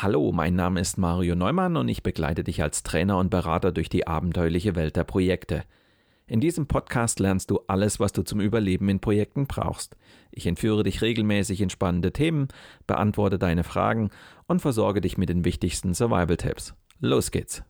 Hallo, mein Name ist Mario Neumann und ich begleite dich als Trainer und Berater durch die abenteuerliche Welt der Projekte. In diesem Podcast lernst du alles, was du zum Überleben in Projekten brauchst. Ich entführe dich regelmäßig in spannende Themen, beantworte deine Fragen und versorge dich mit den wichtigsten Survival-Tipps. Los geht's!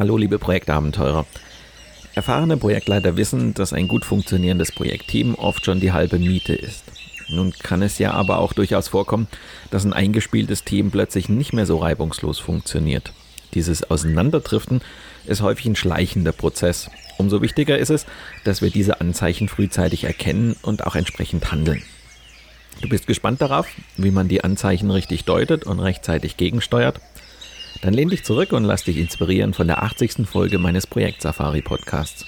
Hallo liebe Projektabenteurer. Erfahrene Projektleiter wissen, dass ein gut funktionierendes Projektteam oft schon die halbe Miete ist. Nun kann es ja aber auch durchaus vorkommen, dass ein eingespieltes Team plötzlich nicht mehr so reibungslos funktioniert. Dieses Auseinanderdriften ist häufig ein schleichender Prozess. Umso wichtiger ist es, dass wir diese Anzeichen frühzeitig erkennen und auch entsprechend handeln. Du bist gespannt darauf, wie man die Anzeichen richtig deutet und rechtzeitig gegensteuert? Dann lehn dich zurück und lass dich inspirieren von der 80. Folge meines Projekt Safari Podcasts.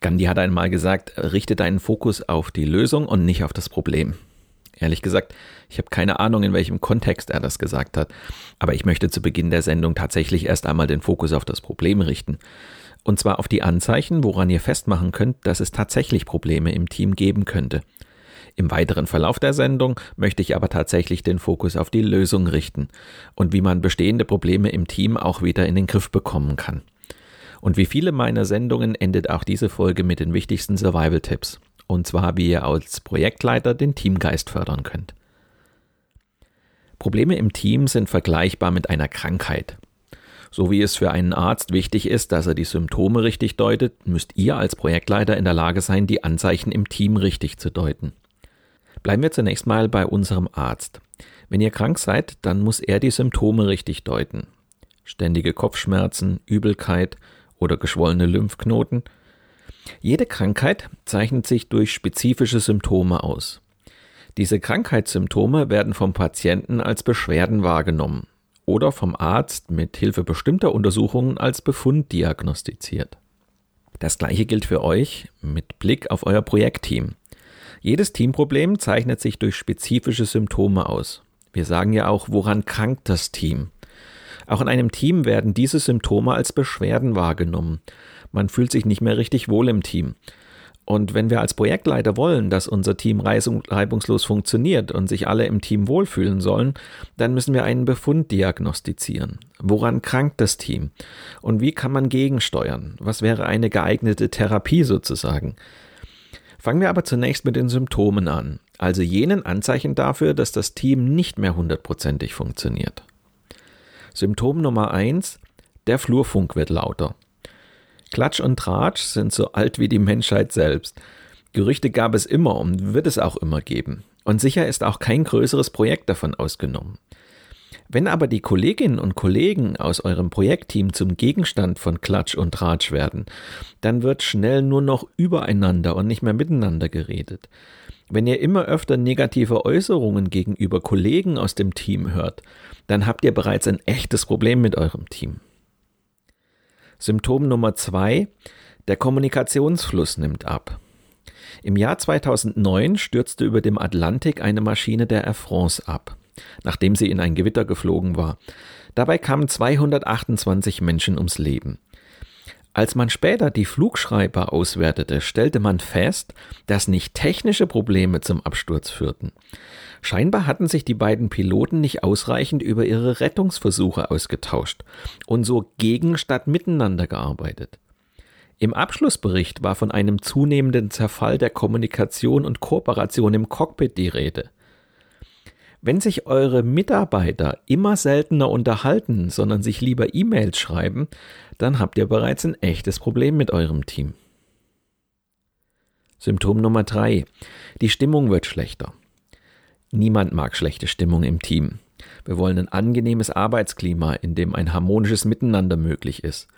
Gandhi hat einmal gesagt, richte deinen Fokus auf die Lösung und nicht auf das Problem. Ehrlich gesagt, ich habe keine Ahnung, in welchem Kontext er das gesagt hat, aber ich möchte zu Beginn der Sendung tatsächlich erst einmal den Fokus auf das Problem richten. Und zwar auf die Anzeichen, woran ihr festmachen könnt, dass es tatsächlich Probleme im Team geben könnte. Im weiteren Verlauf der Sendung möchte ich aber tatsächlich den Fokus auf die Lösung richten und wie man bestehende Probleme im Team auch wieder in den Griff bekommen kann. Und wie viele meiner Sendungen endet auch diese Folge mit den wichtigsten Survival-Tipps und zwar wie ihr als Projektleiter den Teamgeist fördern könnt. Probleme im Team sind vergleichbar mit einer Krankheit. So wie es für einen Arzt wichtig ist, dass er die Symptome richtig deutet, müsst ihr als Projektleiter in der Lage sein, die Anzeichen im Team richtig zu deuten. Bleiben wir zunächst mal bei unserem Arzt. Wenn ihr krank seid, dann muss er die Symptome richtig deuten. Ständige Kopfschmerzen, Übelkeit oder geschwollene Lymphknoten – jede Krankheit zeichnet sich durch spezifische Symptome aus. Diese Krankheitssymptome werden vom Patienten als Beschwerden wahrgenommen oder vom Arzt mit Hilfe bestimmter Untersuchungen als Befund diagnostiziert. Das gleiche gilt für euch mit Blick auf euer Projektteam. Jedes Teamproblem zeichnet sich durch spezifische Symptome aus. Wir sagen ja auch, woran krankt das Team? Auch in einem Team werden diese Symptome als Beschwerden wahrgenommen man fühlt sich nicht mehr richtig wohl im Team. Und wenn wir als Projektleiter wollen, dass unser Team reibungslos funktioniert und sich alle im Team wohlfühlen sollen, dann müssen wir einen Befund diagnostizieren. Woran krankt das Team? Und wie kann man gegensteuern? Was wäre eine geeignete Therapie sozusagen? Fangen wir aber zunächst mit den Symptomen an, also jenen Anzeichen dafür, dass das Team nicht mehr hundertprozentig funktioniert. Symptom Nummer eins: Der Flurfunk wird lauter. Klatsch und Tratsch sind so alt wie die Menschheit selbst. Gerüchte gab es immer und wird es auch immer geben. Und sicher ist auch kein größeres Projekt davon ausgenommen. Wenn aber die Kolleginnen und Kollegen aus eurem Projektteam zum Gegenstand von Klatsch und Tratsch werden, dann wird schnell nur noch übereinander und nicht mehr miteinander geredet. Wenn ihr immer öfter negative Äußerungen gegenüber Kollegen aus dem Team hört, dann habt ihr bereits ein echtes Problem mit eurem Team. Symptom Nummer zwei, der Kommunikationsfluss nimmt ab. Im Jahr 2009 stürzte über dem Atlantik eine Maschine der Air France ab, nachdem sie in ein Gewitter geflogen war. Dabei kamen 228 Menschen ums Leben. Als man später die Flugschreiber auswertete, stellte man fest, dass nicht technische Probleme zum Absturz führten. Scheinbar hatten sich die beiden Piloten nicht ausreichend über ihre Rettungsversuche ausgetauscht und so gegen statt miteinander gearbeitet. Im Abschlussbericht war von einem zunehmenden Zerfall der Kommunikation und Kooperation im Cockpit die Rede. Wenn sich eure Mitarbeiter immer seltener unterhalten, sondern sich lieber E-Mails schreiben, dann habt ihr bereits ein echtes Problem mit eurem Team. Symptom Nummer drei: Die Stimmung wird schlechter. Niemand mag schlechte Stimmung im Team. Wir wollen ein angenehmes Arbeitsklima, in dem ein harmonisches Miteinander möglich ist.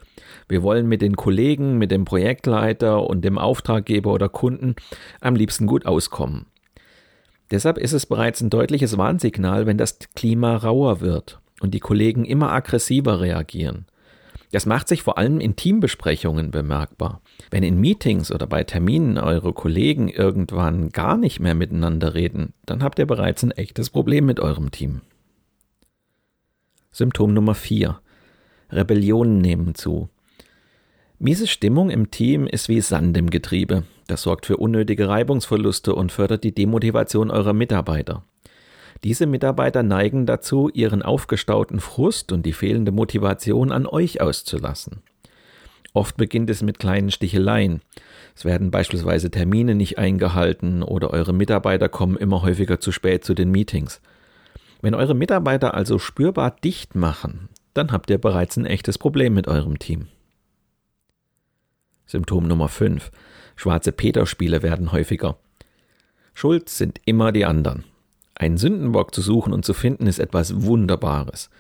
Wir wollen mit den Kollegen, mit dem Projektleiter und dem Auftraggeber oder Kunden am liebsten gut auskommen. Deshalb ist es bereits ein deutliches Warnsignal, wenn das Klima rauer wird und die Kollegen immer aggressiver reagieren. Das macht sich vor allem in Teambesprechungen bemerkbar. Wenn in Meetings oder bei Terminen eure Kollegen irgendwann gar nicht mehr miteinander reden, dann habt ihr bereits ein echtes Problem mit eurem Team. Symptom Nummer 4. Rebellionen nehmen zu. Miese Stimmung im Team ist wie Sand im Getriebe. Das sorgt für unnötige Reibungsverluste und fördert die Demotivation eurer Mitarbeiter. Diese Mitarbeiter neigen dazu, ihren aufgestauten Frust und die fehlende Motivation an euch auszulassen. Oft beginnt es mit kleinen Sticheleien. Es werden beispielsweise Termine nicht eingehalten oder eure Mitarbeiter kommen immer häufiger zu spät zu den Meetings. Wenn eure Mitarbeiter also spürbar dicht machen, dann habt ihr bereits ein echtes Problem mit eurem Team. Symptom Nummer 5. Schwarze Peter-Spiele werden häufiger. Schuld sind immer die anderen. Einen Sündenbock zu suchen und zu finden ist etwas Wunderbares.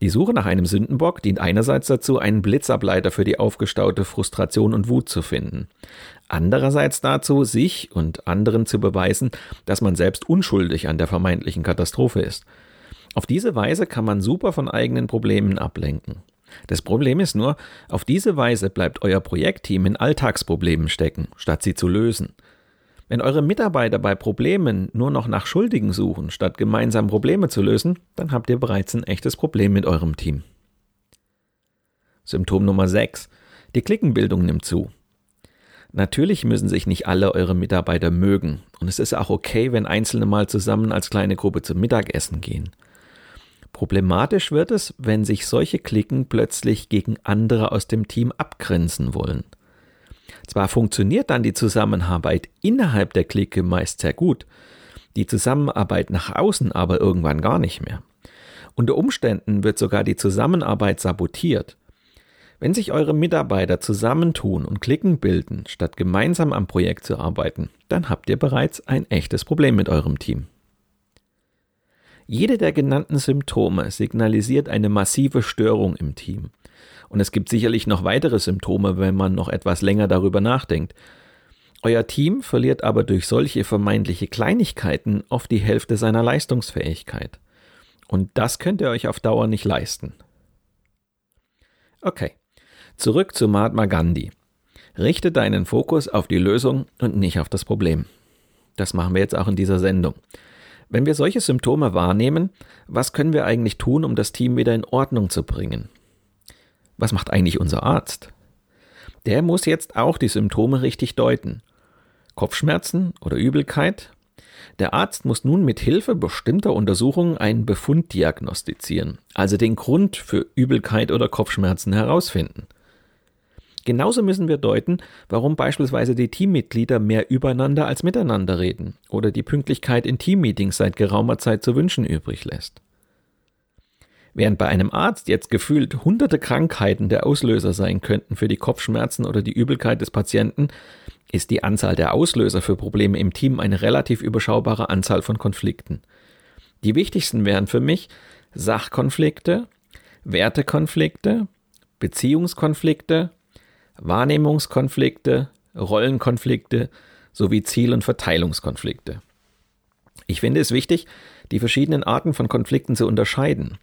Die Suche nach einem Sündenbock dient einerseits dazu, einen Blitzableiter für die aufgestaute Frustration und Wut zu finden. Andererseits dazu, sich und anderen zu beweisen, dass man selbst unschuldig an der vermeintlichen Katastrophe ist. Auf diese Weise kann man super von eigenen Problemen ablenken. Das Problem ist nur, auf diese Weise bleibt euer Projektteam in Alltagsproblemen stecken, statt sie zu lösen. Wenn eure Mitarbeiter bei Problemen nur noch nach Schuldigen suchen, statt gemeinsam Probleme zu lösen, dann habt ihr bereits ein echtes Problem mit eurem Team. Symptom Nummer 6. Die Klickenbildung nimmt zu. Natürlich müssen sich nicht alle eure Mitarbeiter mögen und es ist auch okay, wenn Einzelne mal zusammen als kleine Gruppe zum Mittagessen gehen. Problematisch wird es, wenn sich solche Klicken plötzlich gegen andere aus dem Team abgrenzen wollen. Zwar funktioniert dann die Zusammenarbeit innerhalb der Clique meist sehr gut, die Zusammenarbeit nach außen aber irgendwann gar nicht mehr. Unter Umständen wird sogar die Zusammenarbeit sabotiert. Wenn sich eure Mitarbeiter zusammentun und Klicken bilden, statt gemeinsam am Projekt zu arbeiten, dann habt ihr bereits ein echtes Problem mit eurem Team. Jede der genannten Symptome signalisiert eine massive Störung im Team. Und es gibt sicherlich noch weitere Symptome, wenn man noch etwas länger darüber nachdenkt. Euer Team verliert aber durch solche vermeintliche Kleinigkeiten oft die Hälfte seiner Leistungsfähigkeit. Und das könnt ihr euch auf Dauer nicht leisten. Okay, zurück zu Mahatma Gandhi. Richte deinen Fokus auf die Lösung und nicht auf das Problem. Das machen wir jetzt auch in dieser Sendung. Wenn wir solche Symptome wahrnehmen, was können wir eigentlich tun, um das Team wieder in Ordnung zu bringen? Was macht eigentlich unser Arzt? Der muss jetzt auch die Symptome richtig deuten. Kopfschmerzen oder Übelkeit? Der Arzt muss nun mit Hilfe bestimmter Untersuchungen einen Befund diagnostizieren, also den Grund für Übelkeit oder Kopfschmerzen herausfinden. Genauso müssen wir deuten, warum beispielsweise die Teammitglieder mehr übereinander als miteinander reden oder die Pünktlichkeit in Teammeetings seit geraumer Zeit zu wünschen übrig lässt. Während bei einem Arzt jetzt gefühlt hunderte Krankheiten der Auslöser sein könnten für die Kopfschmerzen oder die Übelkeit des Patienten, ist die Anzahl der Auslöser für Probleme im Team eine relativ überschaubare Anzahl von Konflikten. Die wichtigsten wären für mich Sachkonflikte, Wertekonflikte, Beziehungskonflikte Wahrnehmungskonflikte, Rollenkonflikte sowie Ziel- und Verteilungskonflikte. Ich finde es wichtig, die verschiedenen Arten von Konflikten zu unterscheiden.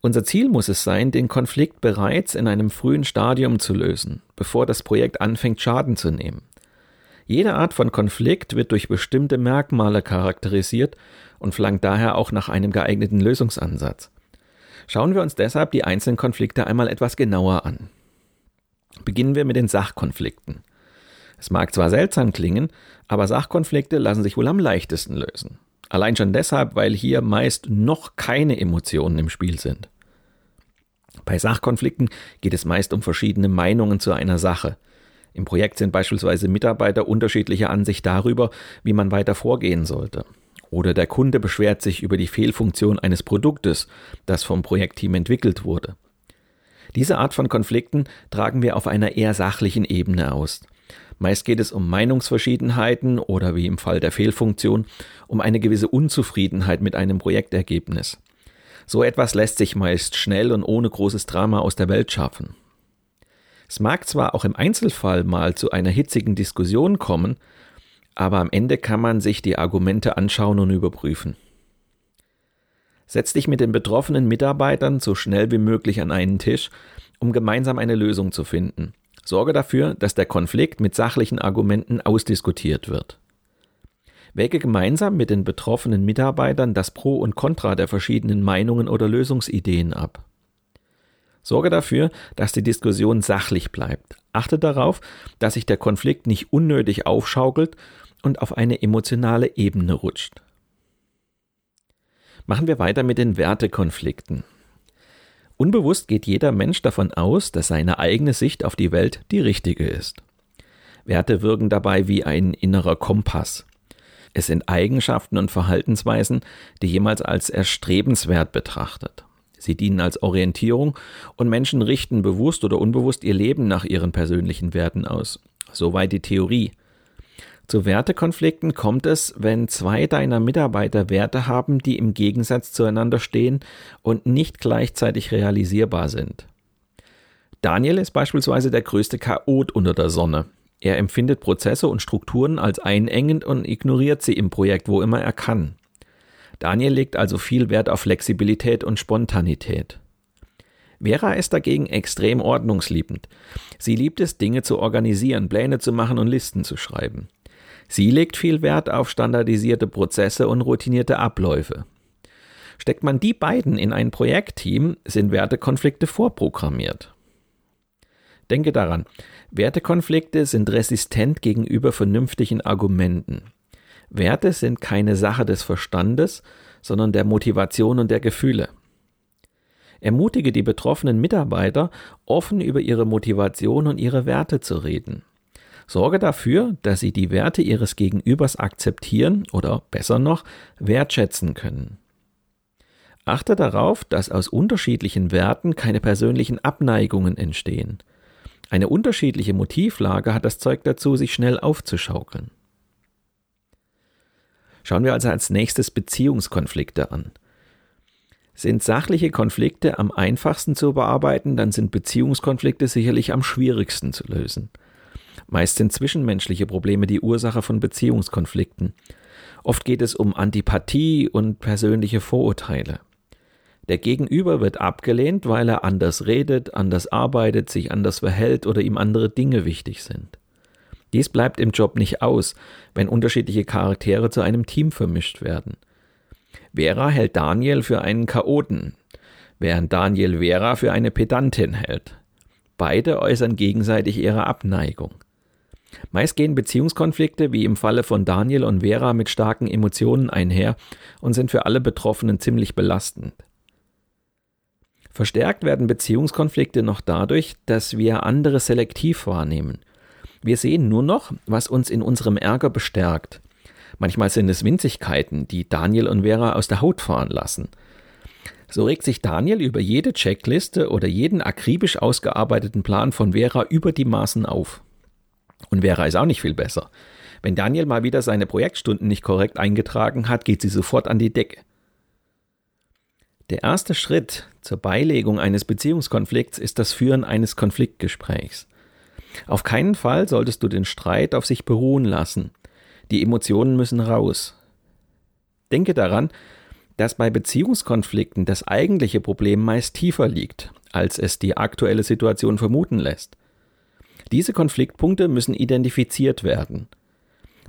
Unser Ziel muss es sein, den Konflikt bereits in einem frühen Stadium zu lösen, bevor das Projekt anfängt Schaden zu nehmen. Jede Art von Konflikt wird durch bestimmte Merkmale charakterisiert und verlangt daher auch nach einem geeigneten Lösungsansatz. Schauen wir uns deshalb die einzelnen Konflikte einmal etwas genauer an. Beginnen wir mit den Sachkonflikten. Es mag zwar seltsam klingen, aber Sachkonflikte lassen sich wohl am leichtesten lösen. Allein schon deshalb, weil hier meist noch keine Emotionen im Spiel sind. Bei Sachkonflikten geht es meist um verschiedene Meinungen zu einer Sache. Im Projekt sind beispielsweise Mitarbeiter unterschiedlicher Ansicht darüber, wie man weiter vorgehen sollte. Oder der Kunde beschwert sich über die Fehlfunktion eines Produktes, das vom Projektteam entwickelt wurde. Diese Art von Konflikten tragen wir auf einer eher sachlichen Ebene aus. Meist geht es um Meinungsverschiedenheiten oder wie im Fall der Fehlfunktion um eine gewisse Unzufriedenheit mit einem Projektergebnis. So etwas lässt sich meist schnell und ohne großes Drama aus der Welt schaffen. Es mag zwar auch im Einzelfall mal zu einer hitzigen Diskussion kommen, aber am Ende kann man sich die Argumente anschauen und überprüfen. Setz dich mit den betroffenen Mitarbeitern so schnell wie möglich an einen Tisch, um gemeinsam eine Lösung zu finden. Sorge dafür, dass der Konflikt mit sachlichen Argumenten ausdiskutiert wird. Wäge gemeinsam mit den betroffenen Mitarbeitern das Pro und Contra der verschiedenen Meinungen oder Lösungsideen ab. Sorge dafür, dass die Diskussion sachlich bleibt. Achte darauf, dass sich der Konflikt nicht unnötig aufschaukelt und auf eine emotionale Ebene rutscht. Machen wir weiter mit den Wertekonflikten. Unbewusst geht jeder Mensch davon aus, dass seine eigene Sicht auf die Welt die richtige ist. Werte wirken dabei wie ein innerer Kompass. Es sind Eigenschaften und Verhaltensweisen, die jemals als erstrebenswert betrachtet. Sie dienen als Orientierung und Menschen richten bewusst oder unbewusst ihr Leben nach ihren persönlichen Werten aus. Soweit die Theorie. Zu Wertekonflikten kommt es, wenn zwei deiner Mitarbeiter Werte haben, die im Gegensatz zueinander stehen und nicht gleichzeitig realisierbar sind. Daniel ist beispielsweise der größte Chaot unter der Sonne. Er empfindet Prozesse und Strukturen als einengend und ignoriert sie im Projekt, wo immer er kann. Daniel legt also viel Wert auf Flexibilität und Spontanität. Vera ist dagegen extrem ordnungsliebend. Sie liebt es, Dinge zu organisieren, Pläne zu machen und Listen zu schreiben. Sie legt viel Wert auf standardisierte Prozesse und routinierte Abläufe. Steckt man die beiden in ein Projektteam, sind Wertekonflikte vorprogrammiert. Denke daran, Wertekonflikte sind resistent gegenüber vernünftigen Argumenten. Werte sind keine Sache des Verstandes, sondern der Motivation und der Gefühle. Ermutige die betroffenen Mitarbeiter, offen über ihre Motivation und ihre Werte zu reden. Sorge dafür, dass sie die Werte ihres Gegenübers akzeptieren oder besser noch wertschätzen können. Achte darauf, dass aus unterschiedlichen Werten keine persönlichen Abneigungen entstehen. Eine unterschiedliche Motivlage hat das Zeug dazu, sich schnell aufzuschaukeln. Schauen wir also als nächstes Beziehungskonflikte an. Sind sachliche Konflikte am einfachsten zu bearbeiten, dann sind Beziehungskonflikte sicherlich am schwierigsten zu lösen. Meist sind zwischenmenschliche Probleme die Ursache von Beziehungskonflikten. Oft geht es um Antipathie und persönliche Vorurteile. Der Gegenüber wird abgelehnt, weil er anders redet, anders arbeitet, sich anders verhält oder ihm andere Dinge wichtig sind. Dies bleibt im Job nicht aus, wenn unterschiedliche Charaktere zu einem Team vermischt werden. Vera hält Daniel für einen Chaoten, während Daniel Vera für eine Pedantin hält. Beide äußern gegenseitig ihre Abneigung. Meist gehen Beziehungskonflikte wie im Falle von Daniel und Vera mit starken Emotionen einher und sind für alle Betroffenen ziemlich belastend. Verstärkt werden Beziehungskonflikte noch dadurch, dass wir andere selektiv wahrnehmen. Wir sehen nur noch, was uns in unserem Ärger bestärkt. Manchmal sind es Winzigkeiten, die Daniel und Vera aus der Haut fahren lassen. So regt sich Daniel über jede Checkliste oder jeden akribisch ausgearbeiteten Plan von Vera über die Maßen auf. Und Vera ist auch nicht viel besser. Wenn Daniel mal wieder seine Projektstunden nicht korrekt eingetragen hat, geht sie sofort an die Decke. Der erste Schritt zur Beilegung eines Beziehungskonflikts ist das Führen eines Konfliktgesprächs. Auf keinen Fall solltest du den Streit auf sich beruhen lassen. Die Emotionen müssen raus. Denke daran, dass bei Beziehungskonflikten das eigentliche Problem meist tiefer liegt, als es die aktuelle Situation vermuten lässt. Diese Konfliktpunkte müssen identifiziert werden.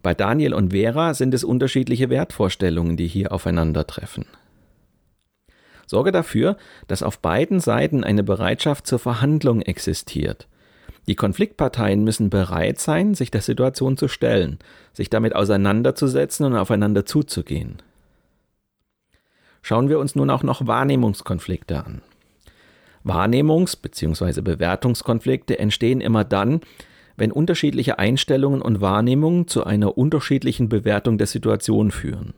Bei Daniel und Vera sind es unterschiedliche Wertvorstellungen, die hier aufeinandertreffen. Sorge dafür, dass auf beiden Seiten eine Bereitschaft zur Verhandlung existiert. Die Konfliktparteien müssen bereit sein, sich der Situation zu stellen, sich damit auseinanderzusetzen und aufeinander zuzugehen. Schauen wir uns nun auch noch Wahrnehmungskonflikte an. Wahrnehmungs- bzw. Bewertungskonflikte entstehen immer dann, wenn unterschiedliche Einstellungen und Wahrnehmungen zu einer unterschiedlichen Bewertung der Situation führen.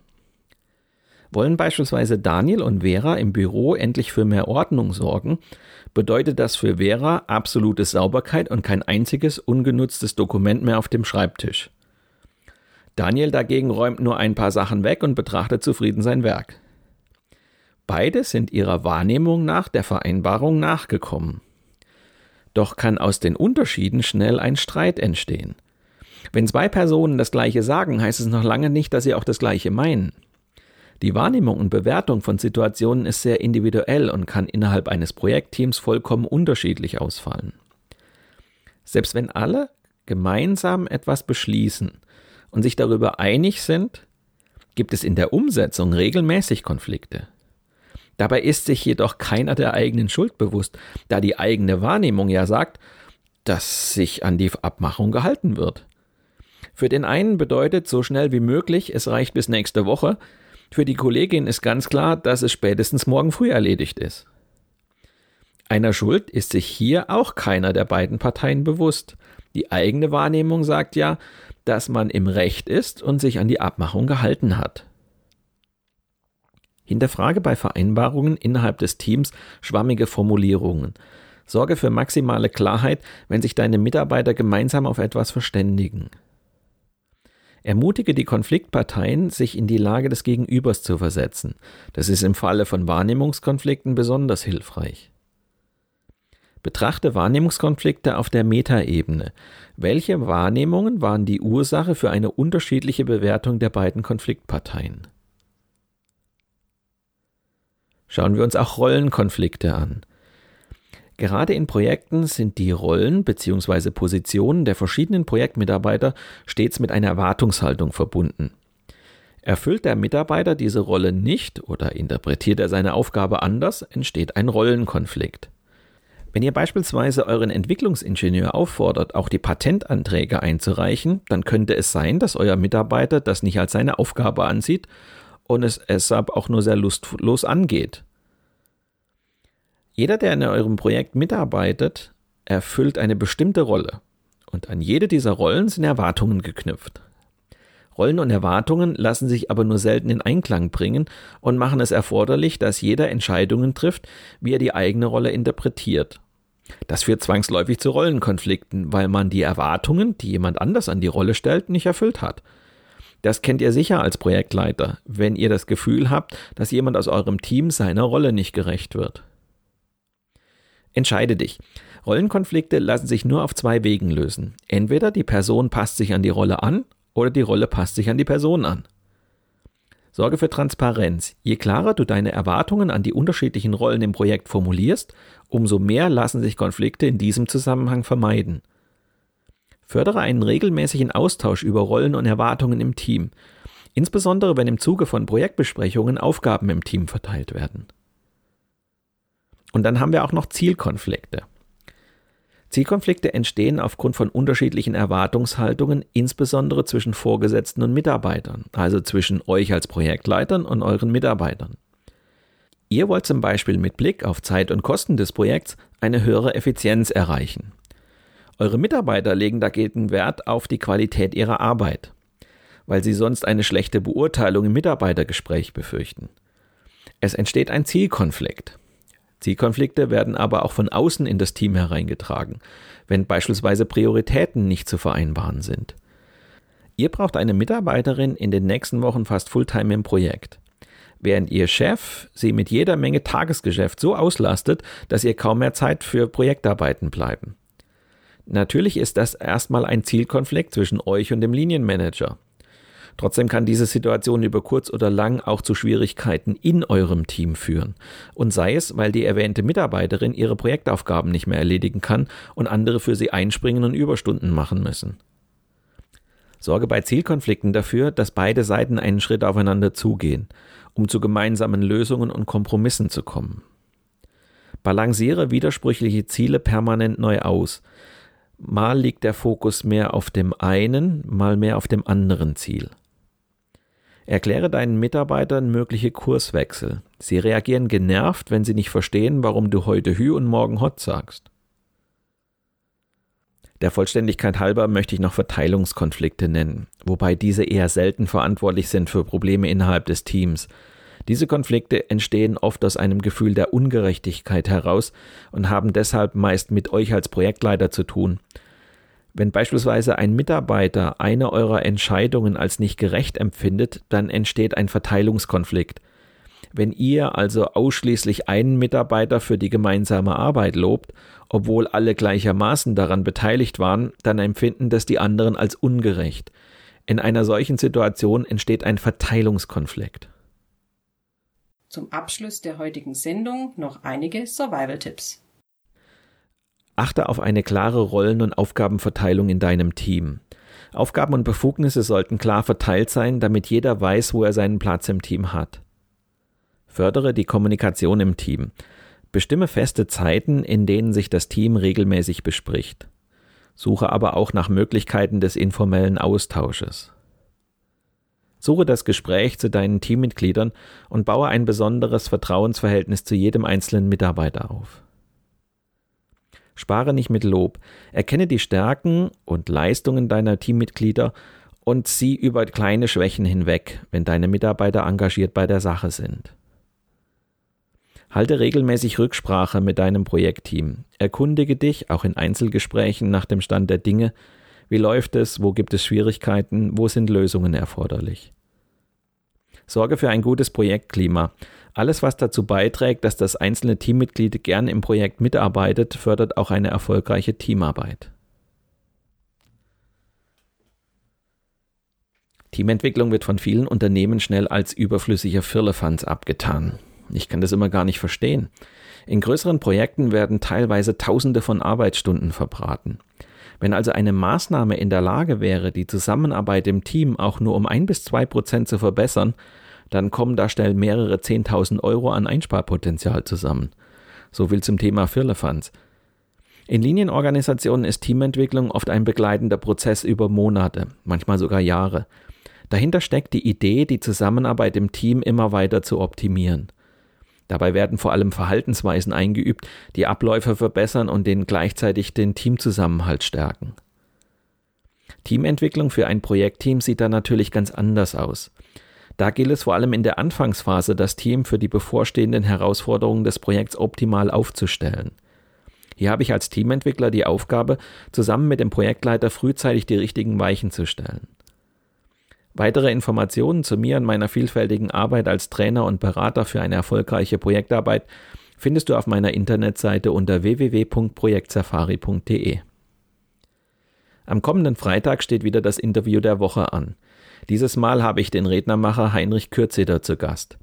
Wollen beispielsweise Daniel und Vera im Büro endlich für mehr Ordnung sorgen, bedeutet das für Vera absolute Sauberkeit und kein einziges ungenutztes Dokument mehr auf dem Schreibtisch. Daniel dagegen räumt nur ein paar Sachen weg und betrachtet zufrieden sein Werk. Beide sind ihrer Wahrnehmung nach der Vereinbarung nachgekommen. Doch kann aus den Unterschieden schnell ein Streit entstehen. Wenn zwei Personen das Gleiche sagen, heißt es noch lange nicht, dass sie auch das Gleiche meinen. Die Wahrnehmung und Bewertung von Situationen ist sehr individuell und kann innerhalb eines Projektteams vollkommen unterschiedlich ausfallen. Selbst wenn alle gemeinsam etwas beschließen und sich darüber einig sind, gibt es in der Umsetzung regelmäßig Konflikte. Dabei ist sich jedoch keiner der eigenen Schuld bewusst, da die eigene Wahrnehmung ja sagt, dass sich an die Abmachung gehalten wird. Für den einen bedeutet so schnell wie möglich, es reicht bis nächste Woche, für die Kollegin ist ganz klar, dass es spätestens morgen früh erledigt ist. Einer Schuld ist sich hier auch keiner der beiden Parteien bewusst. Die eigene Wahrnehmung sagt ja, dass man im Recht ist und sich an die Abmachung gehalten hat. Hinterfrage bei Vereinbarungen innerhalb des Teams schwammige Formulierungen. Sorge für maximale Klarheit, wenn sich deine Mitarbeiter gemeinsam auf etwas verständigen. Ermutige die Konfliktparteien, sich in die Lage des Gegenübers zu versetzen. Das ist im Falle von Wahrnehmungskonflikten besonders hilfreich. Betrachte Wahrnehmungskonflikte auf der Metaebene. Welche Wahrnehmungen waren die Ursache für eine unterschiedliche Bewertung der beiden Konfliktparteien? Schauen wir uns auch Rollenkonflikte an. Gerade in Projekten sind die Rollen bzw. Positionen der verschiedenen Projektmitarbeiter stets mit einer Erwartungshaltung verbunden. Erfüllt der Mitarbeiter diese Rolle nicht oder interpretiert er seine Aufgabe anders, entsteht ein Rollenkonflikt. Wenn ihr beispielsweise euren Entwicklungsingenieur auffordert, auch die Patentanträge einzureichen, dann könnte es sein, dass euer Mitarbeiter das nicht als seine Aufgabe ansieht und es deshalb auch nur sehr lustlos angeht. Jeder, der in eurem Projekt mitarbeitet, erfüllt eine bestimmte Rolle. Und an jede dieser Rollen sind Erwartungen geknüpft. Rollen und Erwartungen lassen sich aber nur selten in Einklang bringen und machen es erforderlich, dass jeder Entscheidungen trifft, wie er die eigene Rolle interpretiert. Das führt zwangsläufig zu Rollenkonflikten, weil man die Erwartungen, die jemand anders an die Rolle stellt, nicht erfüllt hat. Das kennt ihr sicher als Projektleiter, wenn ihr das Gefühl habt, dass jemand aus eurem Team seiner Rolle nicht gerecht wird. Entscheide dich. Rollenkonflikte lassen sich nur auf zwei Wegen lösen. Entweder die Person passt sich an die Rolle an oder die Rolle passt sich an die Person an. Sorge für Transparenz. Je klarer du deine Erwartungen an die unterschiedlichen Rollen im Projekt formulierst, umso mehr lassen sich Konflikte in diesem Zusammenhang vermeiden. Fördere einen regelmäßigen Austausch über Rollen und Erwartungen im Team, insbesondere wenn im Zuge von Projektbesprechungen Aufgaben im Team verteilt werden. Und dann haben wir auch noch Zielkonflikte. Zielkonflikte entstehen aufgrund von unterschiedlichen Erwartungshaltungen, insbesondere zwischen Vorgesetzten und Mitarbeitern, also zwischen euch als Projektleitern und euren Mitarbeitern. Ihr wollt zum Beispiel mit Blick auf Zeit und Kosten des Projekts eine höhere Effizienz erreichen. Eure Mitarbeiter legen dagegen Wert auf die Qualität ihrer Arbeit, weil sie sonst eine schlechte Beurteilung im Mitarbeitergespräch befürchten. Es entsteht ein Zielkonflikt. Zielkonflikte werden aber auch von außen in das Team hereingetragen, wenn beispielsweise Prioritäten nicht zu vereinbaren sind. Ihr braucht eine Mitarbeiterin in den nächsten Wochen fast Fulltime im Projekt, während Ihr Chef sie mit jeder Menge Tagesgeschäft so auslastet, dass ihr kaum mehr Zeit für Projektarbeiten bleiben. Natürlich ist das erstmal ein Zielkonflikt zwischen euch und dem Linienmanager. Trotzdem kann diese Situation über kurz oder lang auch zu Schwierigkeiten in eurem Team führen. Und sei es, weil die erwähnte Mitarbeiterin ihre Projektaufgaben nicht mehr erledigen kann und andere für sie einspringen und Überstunden machen müssen. Sorge bei Zielkonflikten dafür, dass beide Seiten einen Schritt aufeinander zugehen, um zu gemeinsamen Lösungen und Kompromissen zu kommen. Balanciere widersprüchliche Ziele permanent neu aus. Mal liegt der Fokus mehr auf dem einen, mal mehr auf dem anderen Ziel. Erkläre deinen Mitarbeitern mögliche Kurswechsel. Sie reagieren genervt, wenn sie nicht verstehen, warum du heute Hü und morgen Hot sagst. Der Vollständigkeit halber möchte ich noch Verteilungskonflikte nennen, wobei diese eher selten verantwortlich sind für Probleme innerhalb des Teams. Diese Konflikte entstehen oft aus einem Gefühl der Ungerechtigkeit heraus und haben deshalb meist mit euch als Projektleiter zu tun. Wenn beispielsweise ein Mitarbeiter eine eurer Entscheidungen als nicht gerecht empfindet, dann entsteht ein Verteilungskonflikt. Wenn ihr also ausschließlich einen Mitarbeiter für die gemeinsame Arbeit lobt, obwohl alle gleichermaßen daran beteiligt waren, dann empfinden das die anderen als ungerecht. In einer solchen Situation entsteht ein Verteilungskonflikt. Zum Abschluss der heutigen Sendung noch einige Survival-Tipps. Achte auf eine klare Rollen- und Aufgabenverteilung in deinem Team. Aufgaben und Befugnisse sollten klar verteilt sein, damit jeder weiß, wo er seinen Platz im Team hat. Fördere die Kommunikation im Team. Bestimme feste Zeiten, in denen sich das Team regelmäßig bespricht. Suche aber auch nach Möglichkeiten des informellen Austausches. Suche das Gespräch zu deinen Teammitgliedern und baue ein besonderes Vertrauensverhältnis zu jedem einzelnen Mitarbeiter auf. Spare nicht mit Lob. Erkenne die Stärken und Leistungen deiner Teammitglieder und sieh über kleine Schwächen hinweg, wenn deine Mitarbeiter engagiert bei der Sache sind. Halte regelmäßig Rücksprache mit deinem Projektteam. Erkundige dich, auch in Einzelgesprächen, nach dem Stand der Dinge. Wie läuft es? Wo gibt es Schwierigkeiten? Wo sind Lösungen erforderlich? Sorge für ein gutes Projektklima. Alles, was dazu beiträgt, dass das einzelne Teammitglied gern im Projekt mitarbeitet, fördert auch eine erfolgreiche Teamarbeit. Teamentwicklung wird von vielen Unternehmen schnell als überflüssiger Firlefanz abgetan. Ich kann das immer gar nicht verstehen. In größeren Projekten werden teilweise Tausende von Arbeitsstunden verbraten. Wenn also eine Maßnahme in der Lage wäre, die Zusammenarbeit im Team auch nur um ein bis zwei Prozent zu verbessern, dann kommen da schnell mehrere Zehntausend Euro an Einsparpotenzial zusammen. So viel zum Thema Firlefanz. In Linienorganisationen ist Teamentwicklung oft ein begleitender Prozess über Monate, manchmal sogar Jahre. Dahinter steckt die Idee, die Zusammenarbeit im Team immer weiter zu optimieren. Dabei werden vor allem Verhaltensweisen eingeübt, die Abläufe verbessern und den gleichzeitig den Teamzusammenhalt stärken. Teamentwicklung für ein Projektteam sieht da natürlich ganz anders aus. Da gilt es vor allem in der Anfangsphase, das Team für die bevorstehenden Herausforderungen des Projekts optimal aufzustellen. Hier habe ich als Teamentwickler die Aufgabe, zusammen mit dem Projektleiter frühzeitig die richtigen Weichen zu stellen. Weitere Informationen zu mir und meiner vielfältigen Arbeit als Trainer und Berater für eine erfolgreiche Projektarbeit findest du auf meiner Internetseite unter www.projektsafari.de. Am kommenden Freitag steht wieder das Interview der Woche an. Dieses Mal habe ich den Rednermacher Heinrich Kürzeder zu Gast.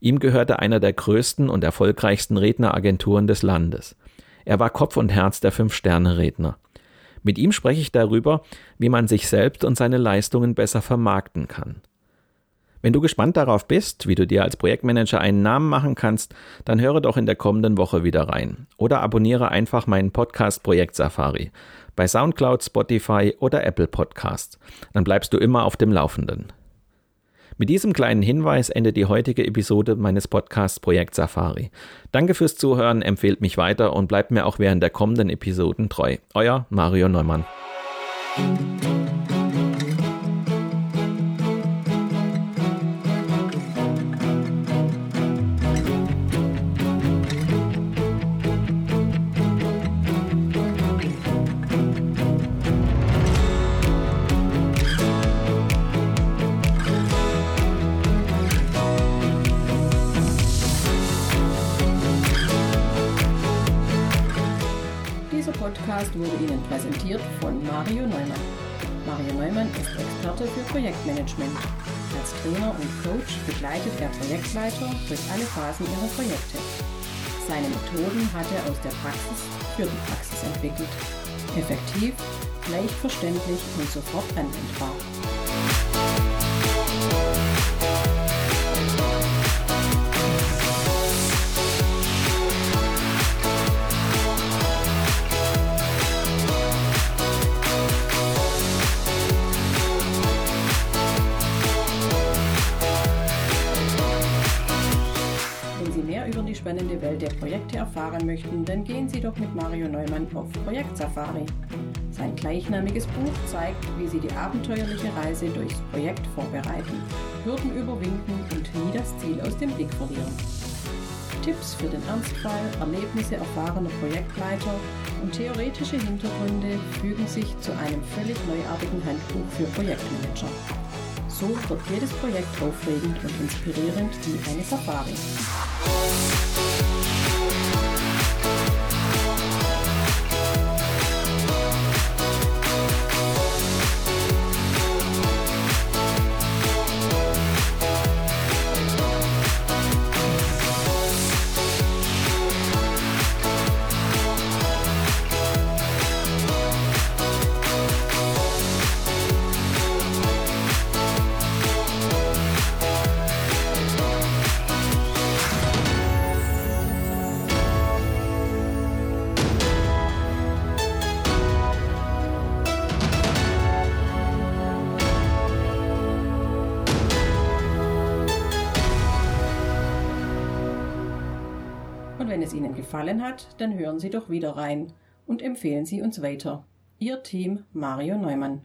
Ihm gehörte einer der größten und erfolgreichsten Redneragenturen des Landes. Er war Kopf und Herz der Fünf-Sterne-Redner. Mit ihm spreche ich darüber, wie man sich selbst und seine Leistungen besser vermarkten kann. Wenn du gespannt darauf bist, wie du dir als Projektmanager einen Namen machen kannst, dann höre doch in der kommenden Woche wieder rein. Oder abonniere einfach meinen Podcast Projekt Safari bei SoundCloud, Spotify oder Apple Podcasts. Dann bleibst du immer auf dem Laufenden. Mit diesem kleinen Hinweis endet die heutige Episode meines Podcasts Projekt Safari. Danke fürs Zuhören, empfehlt mich weiter und bleibt mir auch während der kommenden Episoden treu. Euer Mario Neumann. Präsentiert von Mario Neumann. Mario Neumann ist Experte für Projektmanagement. Als Trainer und Coach begleitet er Projektleiter durch alle Phasen ihrer Projekte. Seine Methoden hat er aus der Praxis für die Praxis entwickelt. Effektiv, leicht verständlich und sofort anwendbar. Welt der Projekte erfahren möchten, dann gehen Sie doch mit Mario Neumann auf Projektsafari. Sein gleichnamiges Buch zeigt, wie Sie die abenteuerliche Reise durchs Projekt vorbereiten, Hürden überwinden und nie das Ziel aus dem Blick verlieren. Tipps für den Ernstfall, Erlebnisse erfahrener Projektleiter und theoretische Hintergründe fügen sich zu einem völlig neuartigen Handbuch für Projektmanager. So wird jedes Projekt aufregend und inspirierend wie eine Safari. Es Ihnen gefallen hat, dann hören Sie doch wieder rein und empfehlen Sie uns weiter. Ihr Team Mario Neumann.